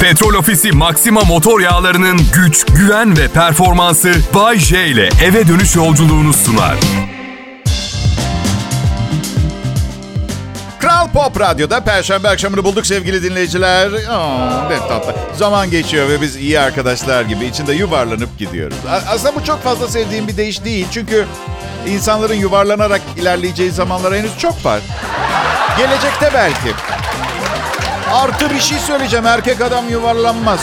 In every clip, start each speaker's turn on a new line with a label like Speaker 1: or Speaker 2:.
Speaker 1: Petrol Ofisi Maxima motor yağlarının güç, güven ve performansı Bay J ile eve dönüş yolculuğunu sunar.
Speaker 2: Kral Pop Radyo'da Perşembe akşamını bulduk sevgili dinleyiciler. Tatlı. Zaman geçiyor ve biz iyi arkadaşlar gibi içinde yuvarlanıp gidiyoruz. Aslında bu çok fazla sevdiğim bir deyiş değil. Çünkü insanların yuvarlanarak ilerleyeceği zamanlar henüz çok var. Gelecekte belki. Artı bir şey söyleyeceğim. Erkek adam yuvarlanmaz.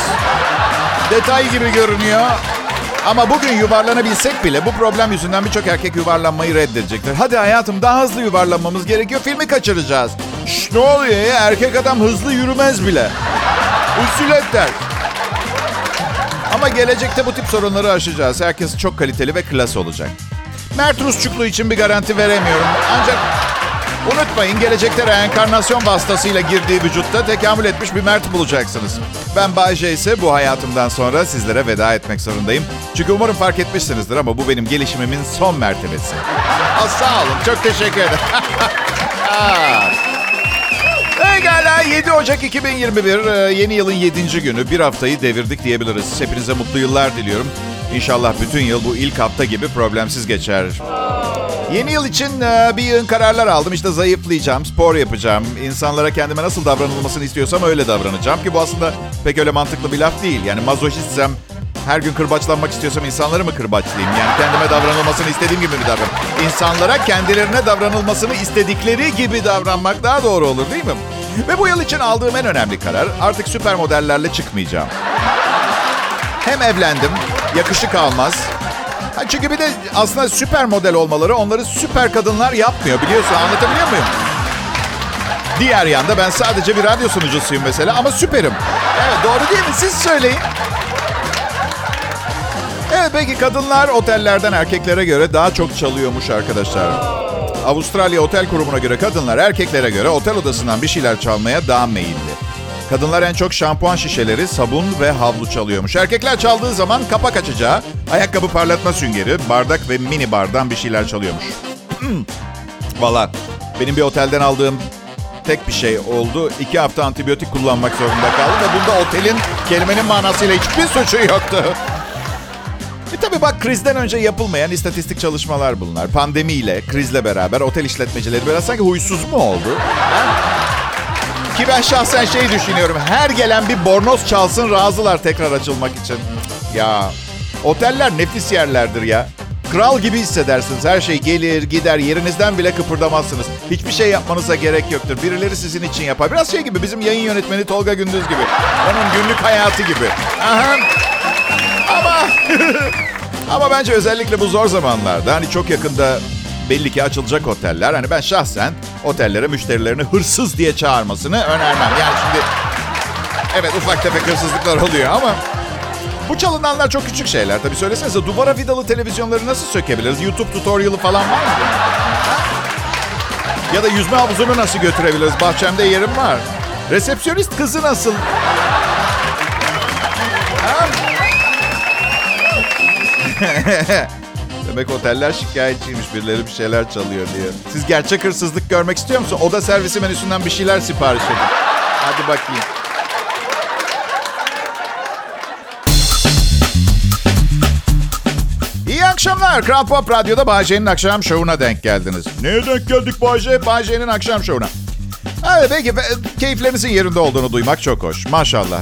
Speaker 2: Detay gibi görünüyor. Ama bugün yuvarlanabilsek bile bu problem yüzünden birçok erkek yuvarlanmayı reddedecektir. Hadi hayatım daha hızlı yuvarlanmamız gerekiyor. Filmi kaçıracağız. Şş, ne oluyor ya? Erkek adam hızlı yürümez bile. Üsület der. Ama gelecekte bu tip sorunları aşacağız. Herkes çok kaliteli ve klas olacak. Mert Rusçuklu için bir garanti veremiyorum. Ancak unutmayın gelecekte reenkarnasyon vasıtasıyla girdiği vücutta tekamül etmiş bir Mert bulacaksınız. Ben Bay J ise bu hayatımdan sonra sizlere veda etmek zorundayım. Çünkü umarım fark etmişsinizdir ama bu benim gelişimimin son mertebesi. Aa, sağ olun, çok teşekkür ederim. Pekala 7 Ocak 2021 e, yeni yılın 7. günü bir haftayı devirdik diyebiliriz. Hepinize mutlu yıllar diliyorum. İnşallah bütün yıl bu ilk hafta gibi problemsiz geçer. Yeni yıl için e, bir yığın kararlar aldım. İşte zayıflayacağım, spor yapacağım. İnsanlara kendime nasıl davranılmasını istiyorsam öyle davranacağım. Ki bu aslında pek öyle mantıklı bir laf değil. Yani mazoşistsem her gün kırbaçlanmak istiyorsam insanları mı kırbaçlayayım? Yani kendime davranılmasını istediğim gibi mi davran? İnsanlara kendilerine davranılmasını istedikleri gibi davranmak daha doğru olur değil mi? Ve bu yıl için aldığım en önemli karar artık süper modellerle çıkmayacağım. Hem evlendim, yakışık almaz. Çünkü bir de aslında süper model olmaları onları süper kadınlar yapmıyor biliyorsun anlatabiliyor muyum? Diğer yanda ben sadece bir radyo sunucusuyum mesela ama süperim. Evet doğru değil mi? Siz söyleyin. Evet peki kadınlar otellerden erkeklere göre daha çok çalıyormuş arkadaşlar. Avustralya Otel Kurumu'na göre kadınlar erkeklere göre otel odasından bir şeyler çalmaya daha meyilli. Kadınlar en çok şampuan şişeleri, sabun ve havlu çalıyormuş. Erkekler çaldığı zaman kapak açacağı, ayakkabı parlatma süngeri, bardak ve mini bardan bir şeyler çalıyormuş. Valla benim bir otelden aldığım tek bir şey oldu. İki hafta antibiyotik kullanmak zorunda kaldım ve bunda otelin kelimenin manasıyla hiçbir suçu yoktu. E tabi bak krizden önce yapılmayan istatistik çalışmalar bunlar. Pandemiyle, krizle beraber otel işletmecileri biraz sanki huysuz mu oldu? Ha? Ki ben şahsen şey düşünüyorum. Her gelen bir bornoz çalsın razılar tekrar açılmak için. Ya oteller nefis yerlerdir ya. Kral gibi hissedersiniz. Her şey gelir, gider. Yerinizden bile kıpırdamazsınız. Hiçbir şey yapmanıza gerek yoktur. Birileri sizin için yapar. Biraz şey gibi bizim yayın yönetmeni Tolga Gündüz gibi. Onun günlük hayatı gibi. Aha. Ama ama bence özellikle bu zor zamanlarda hani çok yakında belli ki açılacak oteller. Hani ben şahsen otellere müşterilerini hırsız diye çağırmasını önermem. Yani şimdi evet ufak tefek hırsızlıklar oluyor ama bu çalınanlar çok küçük şeyler. Tabii söylesenize duvara vidalı televizyonları nasıl sökebiliriz? YouTube tutorial'ı falan var mı? Ya da yüzme havuzunu nasıl götürebiliriz? Bahçemde yerim var. Resepsiyonist kızı nasıl? Demek oteller şikayetçiymiş. Birileri bir şeyler çalıyor diye. Siz gerçek hırsızlık görmek istiyor musunuz? Oda servisi menüsünden bir şeyler sipariş edin. Hadi bakayım. İyi akşamlar. Kral Pop Radyo'da Bahçe'nin akşam şovuna denk geldiniz. Neye denk geldik Bahçe? Bahçe'nin akşam şovuna. Evet peki e, keyiflerinizin yerinde olduğunu duymak çok hoş. Maşallah.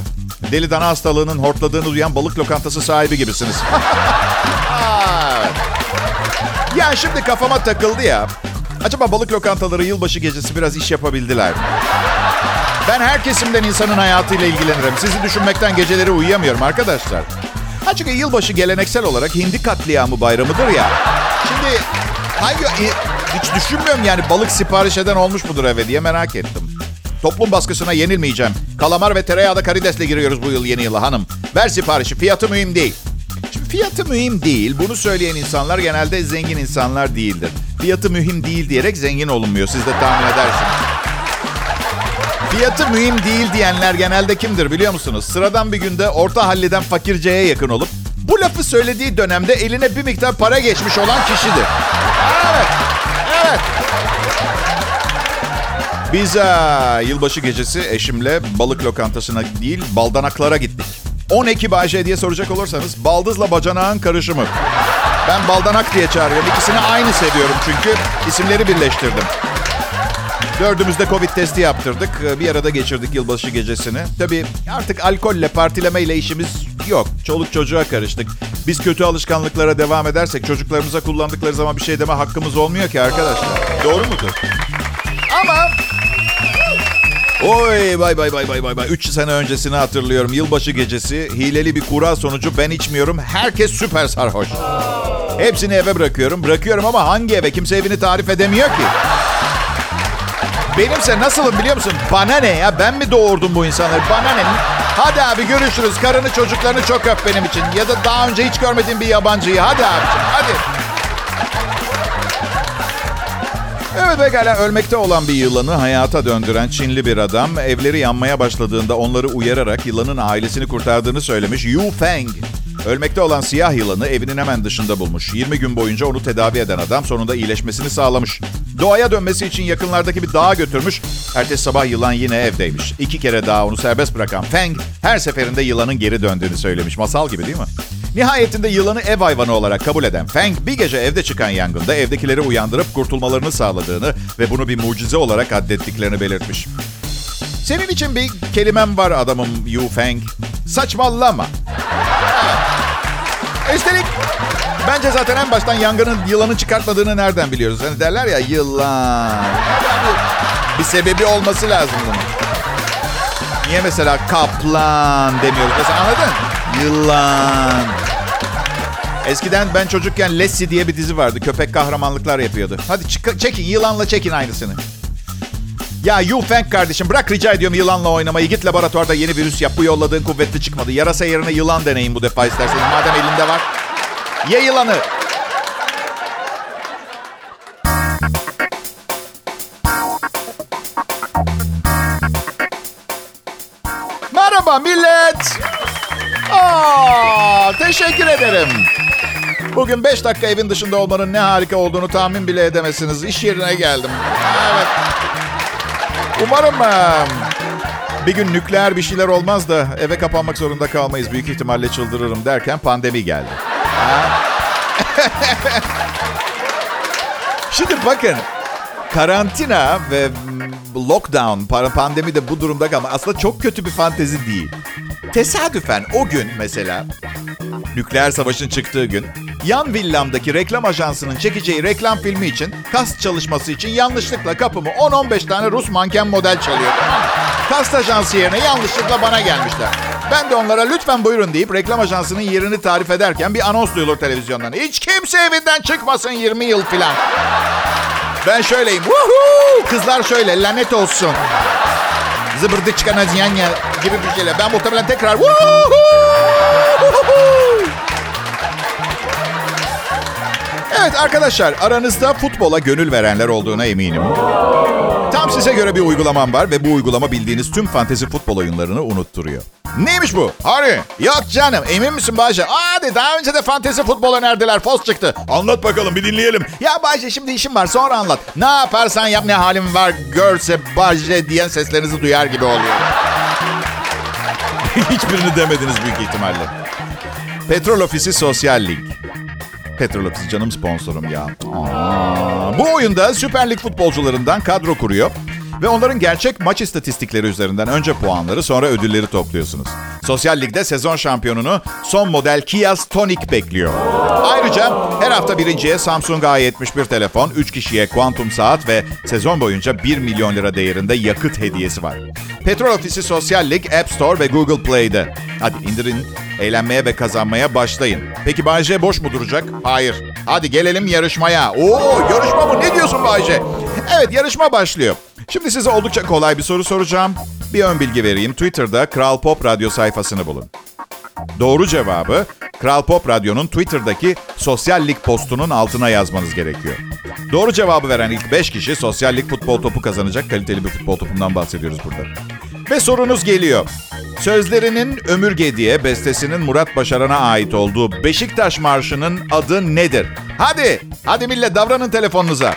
Speaker 2: Deli dana hastalığının hortladığını duyan balık lokantası sahibi gibisiniz. ya şimdi kafama takıldı ya. Acaba balık lokantaları yılbaşı gecesi biraz iş yapabildiler mi? Ben her kesimden insanın hayatıyla ilgilenirim. Sizi düşünmekten geceleri uyuyamıyorum arkadaşlar. Ha çünkü yılbaşı geleneksel olarak hindi katliamı bayramıdır ya. Şimdi hangi hiç düşünmüyorum yani balık sipariş eden olmuş mudur eve diye merak ettim. Toplum baskısına yenilmeyeceğim. Kalamar ve tereyağda karidesle giriyoruz bu yıl yeni yıla hanım. Ver siparişi fiyatı mühim değil. Fiyatı mühim değil. Bunu söyleyen insanlar genelde zengin insanlar değildir. Fiyatı mühim değil diyerek zengin olunmuyor. Siz de tahmin edersiniz. Fiyatı mühim değil diyenler genelde kimdir biliyor musunuz? Sıradan bir günde orta halliden fakirceye yakın olup bu lafı söylediği dönemde eline bir miktar para geçmiş olan kişidir. Evet. Evet. Biz aa, yılbaşı gecesi eşimle balık lokantasına değil baldanaklara gittik. 10 Ekim Ayşe diye soracak olursanız baldızla bacanağın karışımı. Ben baldanak diye çağırıyorum. İkisini aynı seviyorum çünkü isimleri birleştirdim. Dördümüzde Covid testi yaptırdık. Bir arada geçirdik yılbaşı gecesini. Tabii artık alkolle, partilemeyle işimiz yok. Çoluk çocuğa karıştık. Biz kötü alışkanlıklara devam edersek çocuklarımıza kullandıkları zaman bir şey deme hakkımız olmuyor ki arkadaşlar. Doğru mudur? Ama Oy bay bay bay bay bay bay. 3 sene öncesini hatırlıyorum. Yılbaşı gecesi hileli bir kura sonucu ben içmiyorum. Herkes süper sarhoş. Hepsini eve bırakıyorum. Bırakıyorum ama hangi eve? Kimse evini tarif edemiyor ki. Benimse nasılım biliyor musun? Bana ne ya? Ben mi doğurdum bu insanları? Bana ne? Hadi abi görüşürüz. Karını çocuklarını çok öp benim için. Ya da daha önce hiç görmediğim bir yabancıyı. Hadi abicim hadi. Evet pekala ölmekte olan bir yılanı hayata döndüren Çinli bir adam evleri yanmaya başladığında onları uyararak yılanın ailesini kurtardığını söylemiş Yu Feng. Ölmekte olan siyah yılanı evinin hemen dışında bulmuş. 20 gün boyunca onu tedavi eden adam sonunda iyileşmesini sağlamış. Doğaya dönmesi için yakınlardaki bir dağa götürmüş. Ertesi sabah yılan yine evdeymiş. İki kere daha onu serbest bırakan Feng her seferinde yılanın geri döndüğünü söylemiş. Masal gibi değil mi? Nihayetinde yılanı ev hayvanı olarak kabul eden Feng bir gece evde çıkan yangında evdekileri uyandırıp kurtulmalarını sağladığını ve bunu bir mucize olarak addettiklerini belirtmiş. Senin için bir kelimem var adamım Yu Feng. Saçmalama. Üstelik bence zaten en baştan yangının yılanı çıkartmadığını nereden biliyoruz? Hani derler ya yılan. Bir sebebi olması lazım bunun. Niye mesela kaplan demiyoruz? Mesela anladın? Yılan. Eskiden ben çocukken Lassie diye bir dizi vardı. Köpek kahramanlıklar yapıyordu. Hadi çık- çekin yılanla çekin aynısını. Ya Yu Feng kardeşim bırak rica ediyorum yılanla oynamayı. Git laboratuvarda yeni virüs yap. Bu yolladığın kuvvetli çıkmadı. Yarasa yerine yılan deneyin bu defa isterseniz. Madem elinde var. Ye yılanı. Merhaba millet. Aa, teşekkür ederim. Bugün 5 dakika evin dışında olmanın ne harika olduğunu tahmin bile edemezsiniz. İş yerine geldim. Evet. Umarım bir gün nükleer bir şeyler olmaz da eve kapanmak zorunda kalmayız. Büyük ihtimalle çıldırırım derken pandemi geldi. Şimdi bakın karantina ve lockdown, pandemi de bu durumda kalma aslında çok kötü bir fantezi değil. Tesadüfen o gün mesela nükleer savaşın çıktığı gün yan villamdaki reklam ajansının çekeceği reklam filmi için kast çalışması için yanlışlıkla kapımı 10-15 tane Rus manken model çalıyor. Kast ajansı yerine yanlışlıkla bana gelmişler. Ben de onlara lütfen buyurun deyip reklam ajansının yerini tarif ederken bir anons duyulur televizyondan. Hiç kimse evinden çıkmasın 20 yıl filan. Ben şöyleyim. Woohoo! Kızlar şöyle lanet olsun. Zıbırdı çıkan aziyanya gibi bir şeyler. Ben muhtemelen tekrar! Evet arkadaşlar aranızda futbola gönül verenler olduğuna eminim. Tam size göre bir uygulamam var ve bu uygulama bildiğiniz tüm fantezi futbol oyunlarını unutturuyor. Neymiş bu? Harry. Yok canım emin misin Bayce? Hadi daha önce de fantezi futbol önerdiler. Fos çıktı. Anlat bakalım bir dinleyelim. Ya Bayce şimdi işim var sonra anlat. Ne yaparsan yap ne halim var görse Bayce diyen seslerinizi duyar gibi oluyor. Hiçbirini demediniz büyük ihtimalle. Petrol Ofisi Sosyal Link. Petrol Ofisi canım sponsorum ya. Aa, bu oyunda Süper Lig futbolcularından kadro kuruyor. Ve onların gerçek maç istatistikleri üzerinden önce puanları sonra ödülleri topluyorsunuz. Sosyal Lig'de sezon şampiyonunu son model Kia Stonic bekliyor. Ayrıca her hafta birinciye Samsung A71 telefon, 3 kişiye kuantum saat ve sezon boyunca 1 milyon lira değerinde yakıt hediyesi var. Petrol Ofisi Sosyal Lig App Store ve Google Play'de. Hadi indirin, eğlenmeye ve kazanmaya başlayın. Peki Bayce boş mu duracak? Hayır. Hadi gelelim yarışmaya. Oo yarışma mı? Ne diyorsun Bayce? Evet yarışma başlıyor. Şimdi size oldukça kolay bir soru soracağım. Bir ön bilgi vereyim. Twitter'da Kral Pop Radyo sayfasını bulun. Doğru cevabı Kral Pop Radyo'nun Twitter'daki sosyal lig postunun altına yazmanız gerekiyor. Doğru cevabı veren ilk 5 kişi sosyal lig futbol topu kazanacak kaliteli bir futbol topundan bahsediyoruz burada. Ve sorunuz geliyor. Sözlerinin Ömürge diye bestesinin Murat Başaran'a ait olduğu Beşiktaş Marşı'nın adı nedir? Hadi, hadi millet davranın telefonunuza.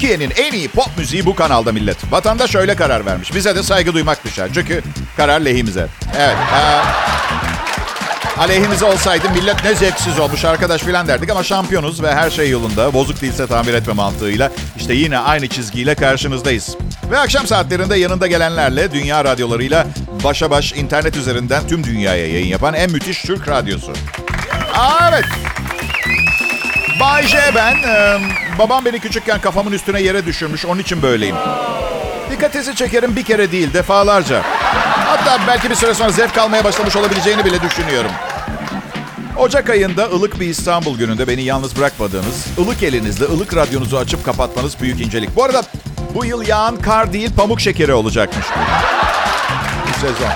Speaker 2: Türkiye'nin en iyi pop müziği bu kanalda millet. Vatandaş öyle karar vermiş. Bize de saygı duymak düşer. Çünkü karar lehimize. Evet. E, aleyhimize olsaydı millet ne zevksiz olmuş arkadaş filan derdik ama şampiyonuz ve her şey yolunda. Bozuk değilse tamir etme mantığıyla işte yine aynı çizgiyle karşınızdayız. Ve akşam saatlerinde yanında gelenlerle dünya radyolarıyla başa baş internet üzerinden tüm dünyaya yayın yapan en müthiş Türk radyosu. Aa, evet. Bay J ben. Ee, babam beni küçükken kafamın üstüne yere düşürmüş. Onun için böyleyim. Dikkatinizi çekerim bir kere değil defalarca. Hatta belki bir süre sonra zevk almaya başlamış olabileceğini bile düşünüyorum. Ocak ayında ılık bir İstanbul gününde beni yalnız bırakmadığınız, ılık elinizle ılık radyonuzu açıp kapatmanız büyük incelik. Bu arada bu yıl yağan kar değil pamuk şekeri olacakmış. Bu sezon.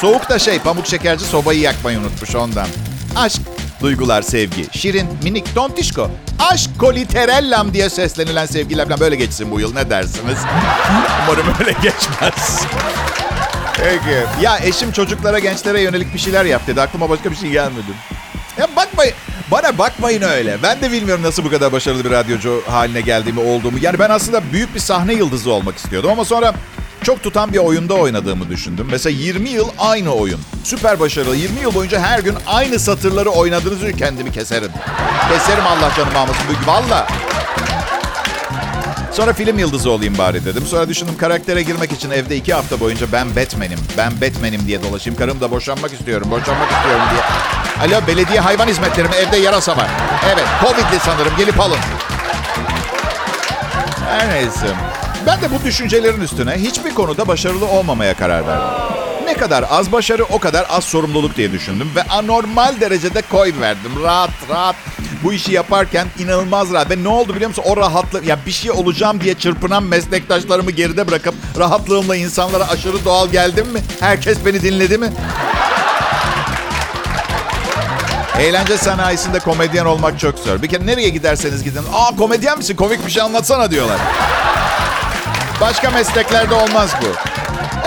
Speaker 2: Soğuk da şey pamuk şekerci sobayı yakmayı unutmuş ondan. Aşk, duygular, sevgi, şirin, minik, tontişko. Aşk koliterellam diye seslenilen sevgiler böyle geçsin bu yıl ne dersiniz? Umarım öyle geçmez. Peki. Ya eşim çocuklara, gençlere yönelik bir şeyler yap dedi. Aklıma başka bir şey gelmedi. Ya bakmayın. Bana bakmayın öyle. Ben de bilmiyorum nasıl bu kadar başarılı bir radyocu haline geldiğimi, olduğumu. Yani ben aslında büyük bir sahne yıldızı olmak istiyordum ama sonra çok tutan bir oyunda oynadığımı düşündüm. Mesela 20 yıl aynı oyun. Süper başarılı. 20 yıl boyunca her gün aynı satırları oynadığınız için kendimi keserim. Keserim Allah canım almasın. Valla. Sonra film yıldızı olayım bari dedim. Sonra düşündüm karaktere girmek için evde iki hafta boyunca ben Batman'im, ben Batman'im diye dolaşayım. Karım da boşanmak istiyorum, boşanmak istiyorum diye. Alo belediye hayvan hizmetleri mi? Evde yarasa var. Evet, Covid'li sanırım. Gelip alın. Her neyse. Ben de bu düşüncelerin üstüne hiçbir konuda başarılı olmamaya karar verdim. Ne kadar az başarı o kadar az sorumluluk diye düşündüm ve anormal derecede koy verdim. Rahat rahat bu işi yaparken inanılmaz rahat. Ve ne oldu biliyor musun? O rahatlık, ya bir şey olacağım diye çırpınan meslektaşlarımı geride bırakıp rahatlığımla insanlara aşırı doğal geldim mi? Herkes beni dinledi mi? Eğlence sanayisinde komedyen olmak çok zor. Bir kere nereye giderseniz gidin. Aa komedyen misin? Komik bir şey anlatsana diyorlar. Başka mesleklerde olmaz bu.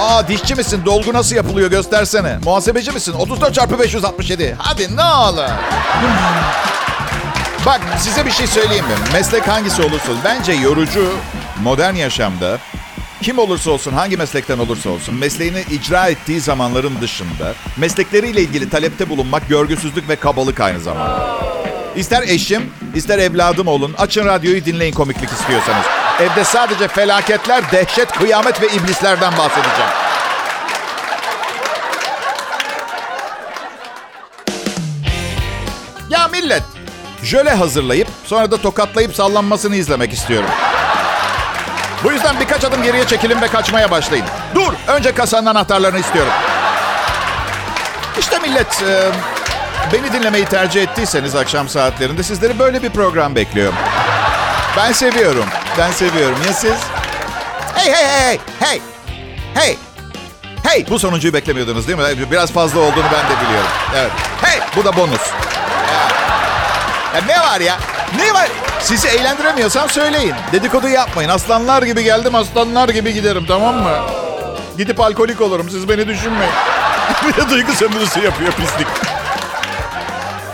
Speaker 2: Aa dişçi misin? Dolgu nasıl yapılıyor göstersene. Muhasebeci misin? 34 çarpı 567. Hadi ne olur. Bak size bir şey söyleyeyim mi? Meslek hangisi olursa olsun. Bence yorucu modern yaşamda kim olursa olsun, hangi meslekten olursa olsun, mesleğini icra ettiği zamanların dışında meslekleriyle ilgili talepte bulunmak görgüsüzlük ve kabalık aynı zamanda. İster eşim, ister evladım olun, açın radyoyu dinleyin komiklik istiyorsanız. Evde sadece felaketler, dehşet, kıyamet ve iblislerden bahsedeceğim. Ya millet, jöle hazırlayıp sonra da tokatlayıp sallanmasını izlemek istiyorum. Bu yüzden birkaç adım geriye çekilin ve kaçmaya başlayın. Dur, önce kasanın anahtarlarını istiyorum. İşte millet, e, beni dinlemeyi tercih ettiyseniz akşam saatlerinde sizleri böyle bir program bekliyor. Ben seviyorum, ben seviyorum. Ya siz? Hey, hey, hey, hey, hey, hey. Bu sonuncuyu beklemiyordunuz değil mi? Biraz fazla olduğunu ben de biliyorum. Evet. Hey, bu da bonus. Ya, ne var ya? Ne var? Sizi eğlendiremiyorsam söyleyin. Dedikodu yapmayın. Aslanlar gibi geldim, aslanlar gibi giderim tamam mı? Gidip alkolik olurum. Siz beni düşünmeyin. bir duygu sömürüsü yapıyor pislik.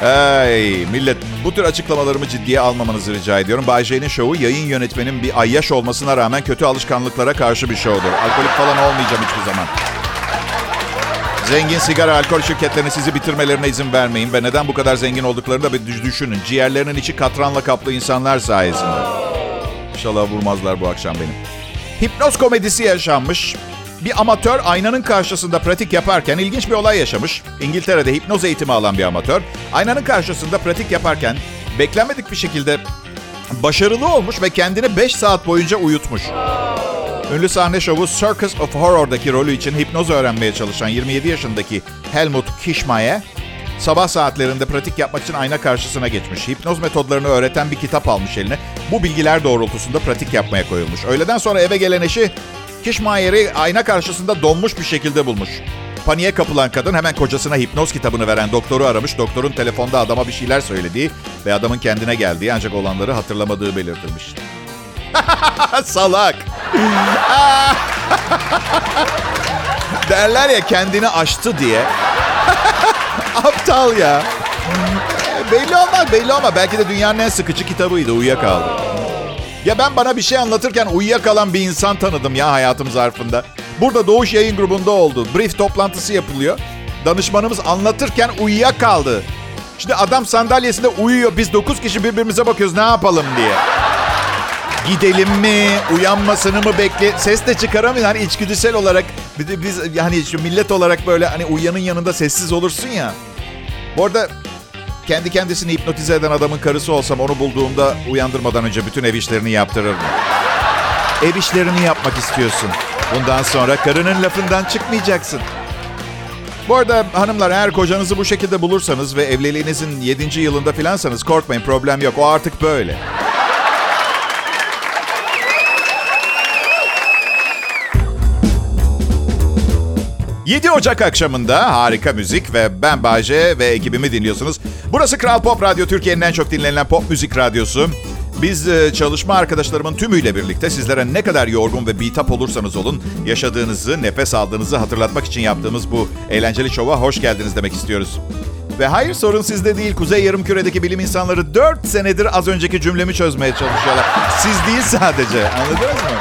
Speaker 2: Ay millet bu tür açıklamalarımı ciddiye almamanızı rica ediyorum. Bay J'nin şovu yayın yönetmenin bir ayyaş olmasına rağmen kötü alışkanlıklara karşı bir şovdur. Alkolik falan olmayacağım hiçbir zaman. Zengin sigara, alkol şirketlerine sizi bitirmelerine izin vermeyin ve neden bu kadar zengin olduklarını da bir düşünün. Ciğerlerinin içi katranla kaplı insanlar sayesinde. İnşallah vurmazlar bu akşam benim. Hipnoz komedisi yaşanmış. Bir amatör aynanın karşısında pratik yaparken ilginç bir olay yaşamış. İngiltere'de hipnoz eğitimi alan bir amatör aynanın karşısında pratik yaparken beklenmedik bir şekilde başarılı olmuş ve kendini 5 saat boyunca uyutmuş. Ünlü sahne şovu Circus of Horror'daki rolü için hipnoz öğrenmeye çalışan 27 yaşındaki Helmut Kishmaye, sabah saatlerinde pratik yapmak için ayna karşısına geçmiş. Hipnoz metodlarını öğreten bir kitap almış eline. Bu bilgiler doğrultusunda pratik yapmaya koyulmuş. Öğleden sonra eve gelen eşi Kishmayer'i ayna karşısında donmuş bir şekilde bulmuş. Paniğe kapılan kadın hemen kocasına hipnoz kitabını veren doktoru aramış. Doktorun telefonda adama bir şeyler söylediği ve adamın kendine geldiği ancak olanları hatırlamadığı belirtilmiş. Salak. Derler ya kendini aştı diye. Aptal ya. belli olmaz, belli olmaz. Belki de dünyanın en sıkıcı kitabıydı, uyuyakaldı. Ya ben bana bir şey anlatırken uyuyakalan bir insan tanıdım ya hayatım zarfında. Burada Doğuş Yayın Grubu'nda oldu. Brief toplantısı yapılıyor. Danışmanımız anlatırken uyuyakaldı. Şimdi adam sandalyesinde uyuyor. Biz dokuz kişi birbirimize bakıyoruz ne yapalım diye. Gidelim mi? Uyanmasını mı bekle? Ses de çıkaramıyor. Hani içgüdüsel olarak biz yani şu millet olarak böyle hani uyanın yanında sessiz olursun ya. Bu arada kendi kendisini hipnotize eden adamın karısı olsam onu bulduğumda uyandırmadan önce bütün ev işlerini yaptırırım. Ev işlerini yapmak istiyorsun. Bundan sonra karının lafından çıkmayacaksın. Bu arada hanımlar eğer kocanızı bu şekilde bulursanız ve evliliğinizin 7. yılında filansanız korkmayın problem yok. O artık böyle. 7 Ocak akşamında harika müzik ve ben Bayce ve ekibimi dinliyorsunuz. Burası Kral Pop Radyo, Türkiye'nin en çok dinlenilen pop müzik radyosu. Biz e, çalışma arkadaşlarımın tümüyle birlikte sizlere ne kadar yorgun ve bitap olursanız olun yaşadığınızı, nefes aldığınızı hatırlatmak için yaptığımız bu eğlenceli şova hoş geldiniz demek istiyoruz. Ve hayır sorun sizde değil. Kuzey Yarımküre'deki bilim insanları 4 senedir az önceki cümlemi çözmeye çalışıyorlar. Siz değil sadece. Anladınız mı?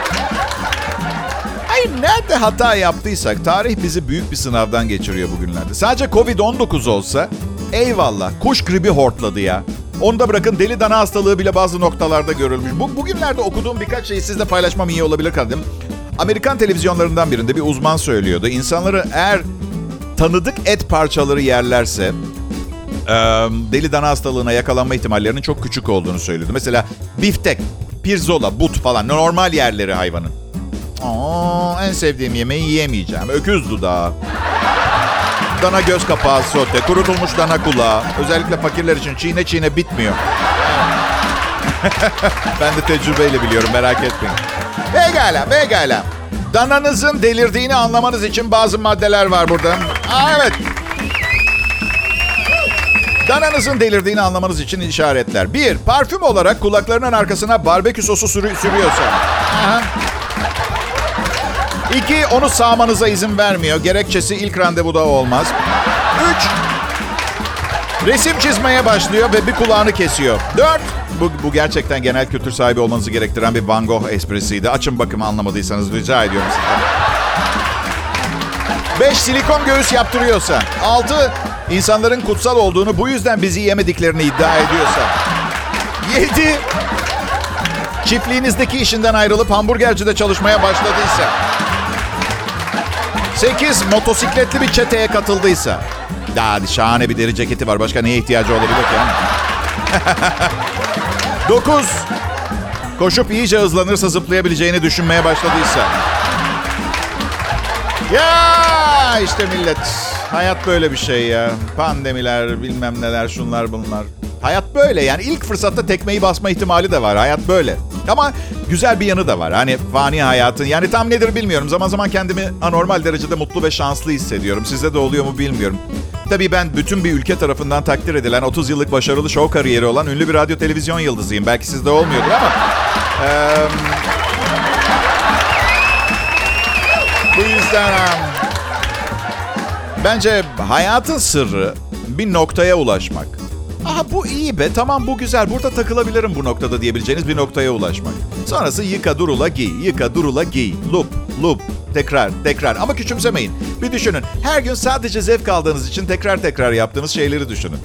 Speaker 2: Hayır nerede hata yaptıysak tarih bizi büyük bir sınavdan geçiriyor bugünlerde. Sadece Covid-19 olsa eyvallah kuş gribi hortladı ya. Onu da bırakın deli dana hastalığı bile bazı noktalarda görülmüş. Bu, bugünlerde okuduğum birkaç şeyi sizle paylaşmam iyi olabilir kandım. Amerikan televizyonlarından birinde bir uzman söylüyordu. İnsanları eğer tanıdık et parçaları yerlerse e, deli dana hastalığına yakalanma ihtimallerinin çok küçük olduğunu söylüyordu. Mesela biftek, pirzola, but falan normal yerleri hayvanın. Aa, en sevdiğim yemeği yiyemeyeceğim. Öküz dudağı. Dana göz kapağı sote, kurutulmuş dana kulağı. Özellikle fakirler için çiğne çiğne bitmiyor. ben de tecrübeyle biliyorum merak etmeyin. Pekala, pekala. Dananızın delirdiğini anlamanız için bazı maddeler var burada. Aa, evet. Dananızın delirdiğini anlamanız için işaretler. Bir, parfüm olarak kulaklarının arkasına barbekü sosu sürü- sürüyorsa. Aha. İki, onu sağmanıza izin vermiyor. Gerekçesi ilk randevuda olmaz. Üç, resim çizmeye başlıyor ve bir kulağını kesiyor. Dört, bu, bu gerçekten genel kültür sahibi olmanızı gerektiren bir Van Gogh esprisiydi. Açın bakımı anlamadıysanız rica ediyorum sizden. Beş, silikon göğüs yaptırıyorsa. Altı, insanların kutsal olduğunu bu yüzden bizi yemediklerini iddia ediyorsa. Yedi, çiftliğinizdeki işinden ayrılıp hamburgercide çalışmaya başladıysa. 8. Motosikletli bir çeteye katıldıysa. Daha şahane bir deri ceketi var. Başka neye ihtiyacı olabilir ki? 9. Koşup iyice hızlanırsa zıplayabileceğini düşünmeye başladıysa. Ya işte millet. Hayat böyle bir şey ya. Pandemiler, bilmem neler, şunlar bunlar. Hayat böyle yani ilk fırsatta tekmeyi basma ihtimali de var. Hayat böyle. Ama güzel bir yanı da var. Hani fani hayatın yani tam nedir bilmiyorum. Zaman zaman kendimi anormal derecede mutlu ve şanslı hissediyorum. Size de oluyor mu bilmiyorum. Tabii ben bütün bir ülke tarafından takdir edilen 30 yıllık başarılı show kariyeri olan ünlü bir radyo televizyon yıldızıyım. Belki sizde olmuyordur ama... Ee, bu yüzden... Bence hayatın sırrı bir noktaya ulaşmak. Aha bu iyi be tamam bu güzel burada takılabilirim bu noktada diyebileceğiniz bir noktaya ulaşmak. Sonrası yıka durula giy, yıka durula giy, loop, loop, tekrar, tekrar. Ama küçümsemeyin. Bir düşünün her gün sadece zevk aldığınız için tekrar tekrar yaptığınız şeyleri düşünün.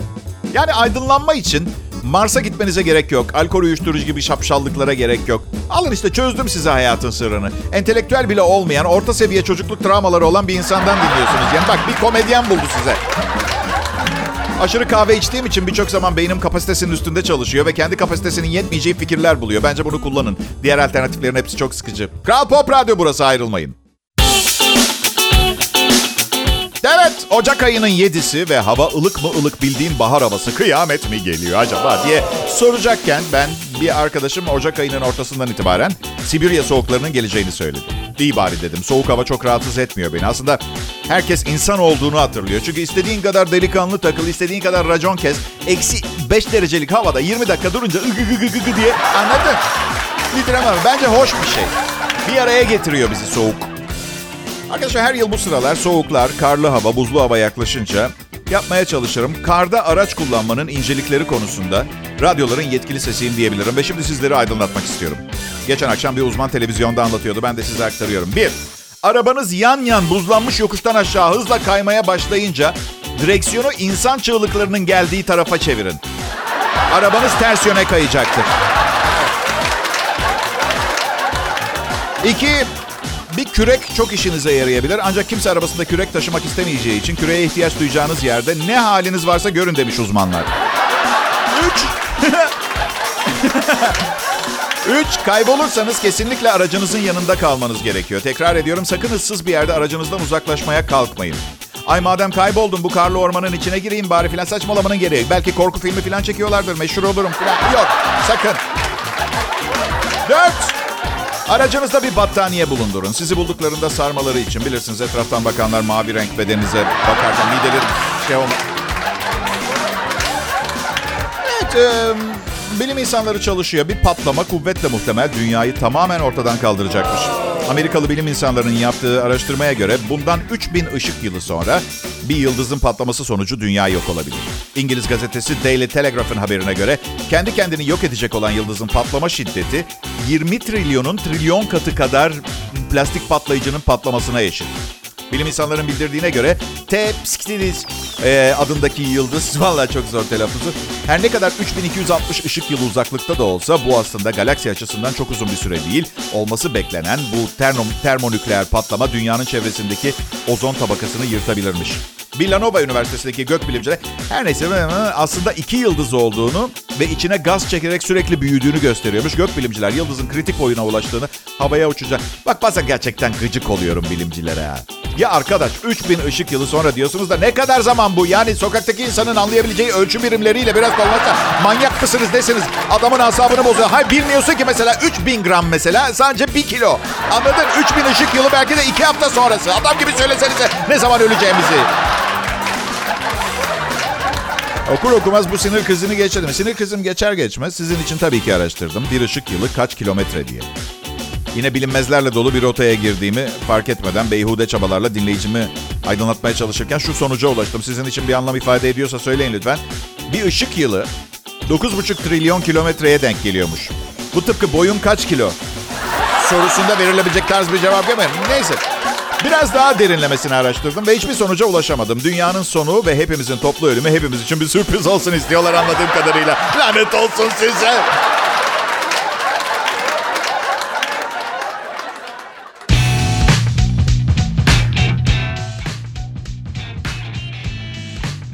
Speaker 2: Yani aydınlanma için Mars'a gitmenize gerek yok. Alkol uyuşturucu gibi şapşallıklara gerek yok. Alın işte çözdüm size hayatın sırrını. Entelektüel bile olmayan, orta seviye çocukluk travmaları olan bir insandan dinliyorsunuz. Yani bak bir komedyen buldu size. Aşırı kahve içtiğim için birçok zaman beynim kapasitesinin üstünde çalışıyor ve kendi kapasitesinin yetmeyeceği fikirler buluyor. Bence bunu kullanın. Diğer alternatiflerin hepsi çok sıkıcı. Kral Pop Radyo burası ayrılmayın. Evet, Ocak ayının 7'si ve hava ılık mı ılık bildiğin bahar havası kıyamet mi geliyor acaba diye soracakken ben bir arkadaşım Ocak ayının ortasından itibaren Sibirya soğuklarının geleceğini söyledi. İyi bari dedim. Soğuk hava çok rahatsız etmiyor beni. Aslında herkes insan olduğunu hatırlıyor. Çünkü istediğin kadar delikanlı takıl, istediğin kadar racon kes. Eksi 5 derecelik havada 20 dakika durunca ıgı diye anladın? Bitiremem. Bence hoş bir şey. Bir araya getiriyor bizi soğuk. Arkadaşlar her yıl bu sıralar soğuklar, karlı hava, buzlu hava yaklaşınca yapmaya çalışırım. Karda araç kullanmanın incelikleri konusunda radyoların yetkili sesiyim diyebilirim. Ve şimdi sizleri aydınlatmak istiyorum. Geçen akşam bir uzman televizyonda anlatıyordu. Ben de size aktarıyorum. Bir, arabanız yan yan buzlanmış yokuştan aşağı hızla kaymaya başlayınca direksiyonu insan çığlıklarının geldiği tarafa çevirin. Arabanız ters yöne kayacaktır. İki, bir kürek çok işinize yarayabilir. Ancak kimse arabasında kürek taşımak istemeyeceği için küreğe ihtiyaç duyacağınız yerde ne haliniz varsa görün demiş uzmanlar. Üç, Üç, kaybolursanız kesinlikle aracınızın yanında kalmanız gerekiyor. Tekrar ediyorum sakın ıssız bir yerde aracınızdan uzaklaşmaya kalkmayın. Ay madem kayboldum bu karlı ormanın içine gireyim bari filan saçmalamanın gereği. Belki korku filmi filan çekiyorlardır meşhur olurum filan. Yok sakın. Dört, Aracınızda bir battaniye bulundurun. Sizi bulduklarında sarmaları için bilirsiniz etraftan bakanlar mavi renk bedeninize bakarken mideleri şey olma. Evet, e, bilim insanları çalışıyor. Bir patlama kuvvetle muhtemel dünyayı tamamen ortadan kaldıracakmış. Amerikalı bilim insanlarının yaptığı araştırmaya göre bundan 3000 ışık yılı sonra bir yıldızın patlaması sonucu dünya yok olabilir. İngiliz gazetesi Daily Telegraph'ın haberine göre kendi kendini yok edecek olan yıldızın patlama şiddeti 20 trilyonun trilyon katı kadar plastik patlayıcının patlamasına eşit. Bilim insanlarının bildirdiğine göre T. Pskidis e, adındaki yıldız, valla çok zor telaffuzu, her ne kadar 3260 ışık yılı uzaklıkta da olsa bu aslında galaksi açısından çok uzun bir süre değil. Olması beklenen bu termo, termonükleer patlama dünyanın çevresindeki ozon tabakasını yırtabilirmiş. Villanova Üniversitesi'ndeki gökbilimciler her neyse aslında iki yıldız olduğunu ve içine gaz çekerek sürekli büyüdüğünü gösteriyormuş. Gökbilimciler yıldızın kritik boyuna ulaştığını havaya uçacak. Bak bazen gerçekten gıcık oluyorum bilimcilere. Ya arkadaş 3000 ışık yılı sonra diyorsunuz da ne kadar zaman bu? Yani sokaktaki insanın anlayabileceği ölçü birimleriyle biraz olmazsa manyak mısınız desiniz. Adamın asabını bozuyor. Hayır bilmiyorsun ki mesela 3000 gram mesela sadece 1 kilo. Anladın? 3000 ışık yılı belki de 2 hafta sonrası. Adam gibi söylesenize ne zaman öleceğimizi. Okur okumaz bu sinir krizini geçirdim. Sinir krizim geçer geçmez sizin için tabii ki araştırdım. Bir ışık yılı kaç kilometre diye. Yine bilinmezlerle dolu bir rotaya girdiğimi fark etmeden beyhude çabalarla dinleyicimi aydınlatmaya çalışırken şu sonuca ulaştım. Sizin için bir anlam ifade ediyorsa söyleyin lütfen. Bir ışık yılı 9,5 trilyon kilometreye denk geliyormuş. Bu tıpkı boyun kaç kilo? Sorusunda verilebilecek tarz bir cevap değil mi? Neyse. Biraz daha derinlemesine araştırdım ve hiçbir sonuca ulaşamadım. Dünyanın sonu ve hepimizin toplu ölümü hepimiz için bir sürpriz olsun istiyorlar anladığım kadarıyla. Lanet olsun size.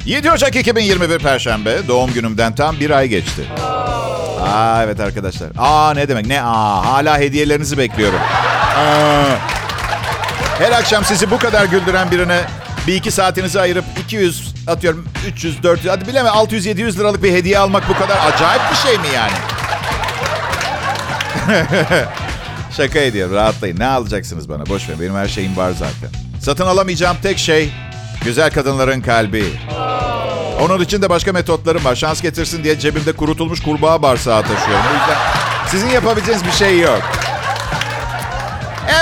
Speaker 2: ...7 Ocak 2021 Perşembe... ...doğum günümden tam bir ay geçti. Aa evet arkadaşlar. Aa ne demek ne aa hala hediyelerinizi bekliyorum. Aa. Her akşam sizi bu kadar güldüren birine bir iki saatinizi ayırıp 200 atıyorum 300 400 hadi bileme 600 700 liralık bir hediye almak bu kadar acayip bir şey mi yani? Şaka ediyorum rahatlayın. Ne alacaksınız bana? Boş ver benim her şeyim var zaten. Satın alamayacağım tek şey güzel kadınların kalbi. Onun için de başka metotlarım var. Şans getirsin diye cebimde kurutulmuş kurbağa bağırsağı taşıyorum. O yüzden sizin yapabileceğiniz bir şey yok.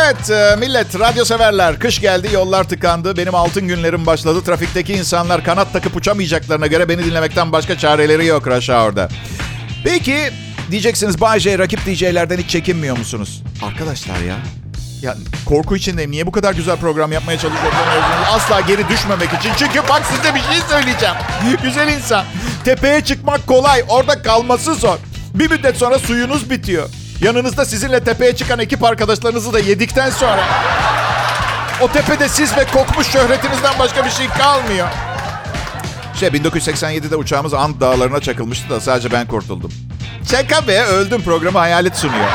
Speaker 2: Evet e, millet, radyo severler. Kış geldi, yollar tıkandı. Benim altın günlerim başladı. Trafikteki insanlar kanat takıp uçamayacaklarına göre beni dinlemekten başka çareleri yok Rush Hour'da. Peki, diyeceksiniz Bay J, rakip DJ'lerden hiç çekinmiyor musunuz? Arkadaşlar ya, ya korku içindeyim. Niye bu kadar güzel program yapmaya çalışıyorum? Asla geri düşmemek için. Çünkü bak size bir şey söyleyeceğim. güzel insan. Tepeye çıkmak kolay. Orada kalması zor. Bir müddet sonra suyunuz bitiyor. Yanınızda sizinle tepeye çıkan ekip arkadaşlarınızı da yedikten sonra... O tepede siz ve kokmuş şöhretinizden başka bir şey kalmıyor. Şey 1987'de uçağımız Ant dağlarına çakılmıştı da sadece ben kurtuldum. Şaka be öldüm programı hayalet sunuyor.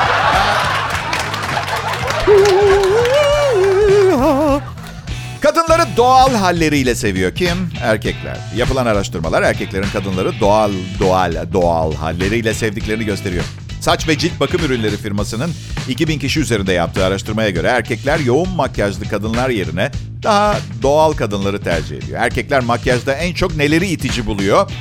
Speaker 2: Kadınları doğal halleriyle seviyor. Kim? Erkekler. Yapılan araştırmalar erkeklerin kadınları doğal, doğal, doğal halleriyle sevdiklerini gösteriyor. Saç ve cilt bakım ürünleri firmasının 2000 kişi üzerinde yaptığı araştırmaya göre erkekler yoğun makyajlı kadınlar yerine daha doğal kadınları tercih ediyor. Erkekler makyajda en çok neleri itici buluyor?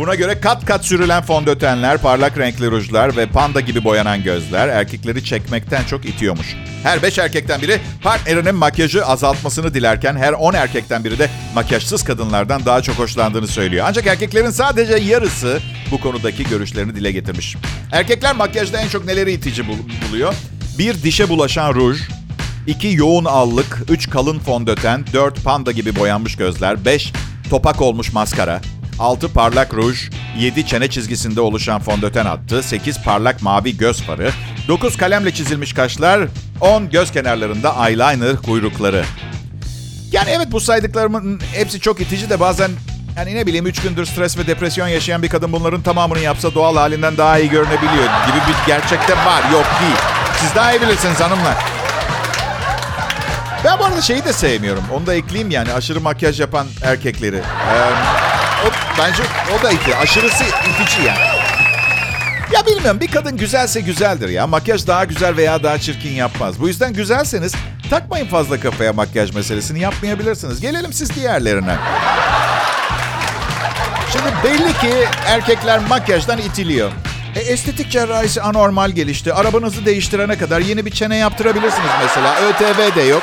Speaker 2: Buna göre kat kat sürülen fondötenler, parlak renkli rujlar ve panda gibi boyanan gözler erkekleri çekmekten çok itiyormuş. Her beş erkekten biri partnerinin makyajı azaltmasını dilerken her on erkekten biri de makyajsız kadınlardan daha çok hoşlandığını söylüyor. Ancak erkeklerin sadece yarısı bu konudaki görüşlerini dile getirmiş. Erkekler makyajda en çok neleri itici buluyor? Bir dişe bulaşan ruj, 2 yoğun allık, 3 kalın fondöten, 4 panda gibi boyanmış gözler, 5 topak olmuş maskara, 6 parlak ruj, 7 çene çizgisinde oluşan fondöten hattı, 8 parlak mavi göz farı, 9 kalemle çizilmiş kaşlar, 10 göz kenarlarında eyeliner kuyrukları. Yani evet bu saydıklarımın hepsi çok itici de bazen yani ne bileyim 3 gündür stres ve depresyon yaşayan bir kadın bunların tamamını yapsa doğal halinden daha iyi görünebiliyor gibi bir gerçekte var. Yok değil. Siz daha iyi bilirsiniz hanımlar. Ben bu arada şeyi de sevmiyorum. Onu da ekleyeyim yani aşırı makyaj yapan erkekleri. Ee, o, bence o da iti. Aşırısı itici yani. Ya bilmiyorum bir kadın güzelse güzeldir ya. Makyaj daha güzel veya daha çirkin yapmaz. Bu yüzden güzelseniz takmayın fazla kafaya makyaj meselesini yapmayabilirsiniz. Gelelim siz diğerlerine. Şimdi belli ki erkekler makyajdan itiliyor. E, estetik cerrahisi anormal gelişti. Arabanızı değiştirene kadar yeni bir çene yaptırabilirsiniz mesela. ÖTV de yok.